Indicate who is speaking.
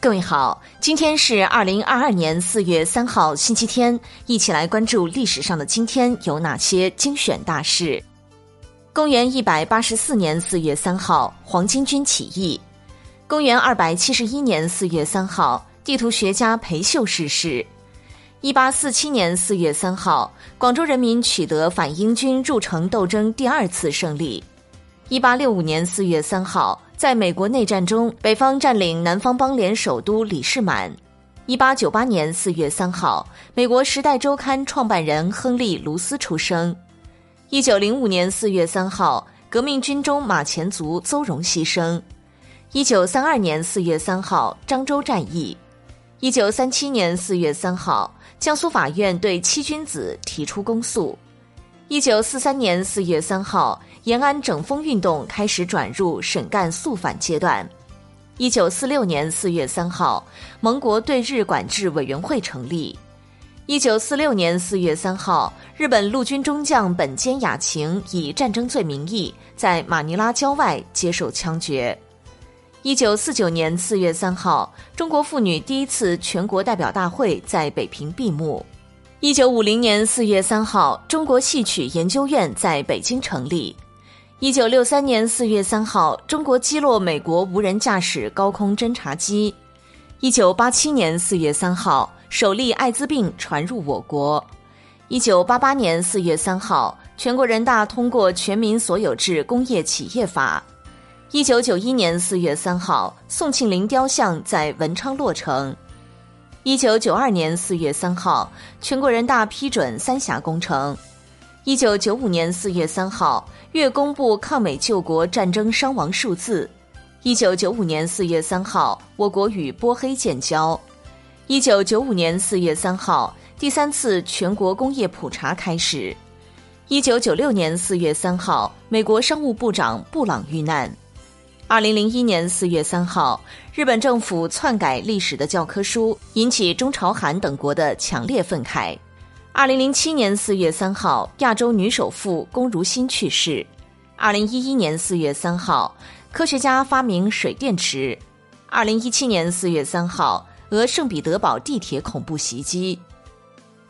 Speaker 1: 各位好，今天是二零二二年四月三号，星期天，一起来关注历史上的今天有哪些精选大事。公元一百八十四年四月三号，黄巾军起义；公元二百七十一年四月三号，地图学家裴秀逝世；一八四七年四月三号，广州人民取得反英军入城斗争第二次胜利；一八六五年四月三号。在美国内战中，北方占领南方邦联首都李士满。一八九八年四月三号，美国《时代周刊》创办人亨利·卢斯出生。一九零五年四月三号，革命军中马前卒邹容牺牲。一九三二年四月三号，漳州战役。一九三七年四月三号，江苏法院对七君子提出公诉。一九四三年四月三号，延安整风运动开始转入审干肃反阶段。一九四六年四月三号，盟国对日管制委员会成立。一九四六年四月三号，日本陆军中将本间雅晴以战争罪名义在马尼拉郊外接受枪决。一九四九年四月三号，中国妇女第一次全国代表大会在北平闭幕。一九五零年四月三号，中国戏曲研究院在北京成立。一九六三年四月三号，中国击落美国无人驾驶高空侦察机。一九八七年四月三号，首例艾滋病传入我国。一九八八年四月三号，全国人大通过《全民所有制工业企业法》。一九九一年四月三号，宋庆龄雕像在文昌落成。一九九二年四月三号，全国人大批准三峡工程。一九九五年四月三号，月公布抗美救国战争伤亡数字。一九九五年四月三号，我国与波黑建交。一九九五年四月三号，第三次全国工业普查开始。一九九六年四月三号，美国商务部长布朗遇难。二零零一年四月三号，日本政府篡改历史的教科书，引起中朝韩等国的强烈愤慨。二零零七年四月三号，亚洲女首富龚如心去世。二零一一年四月三号，科学家发明水电池。二零一七年四月三号，俄圣彼得堡地铁恐怖袭击。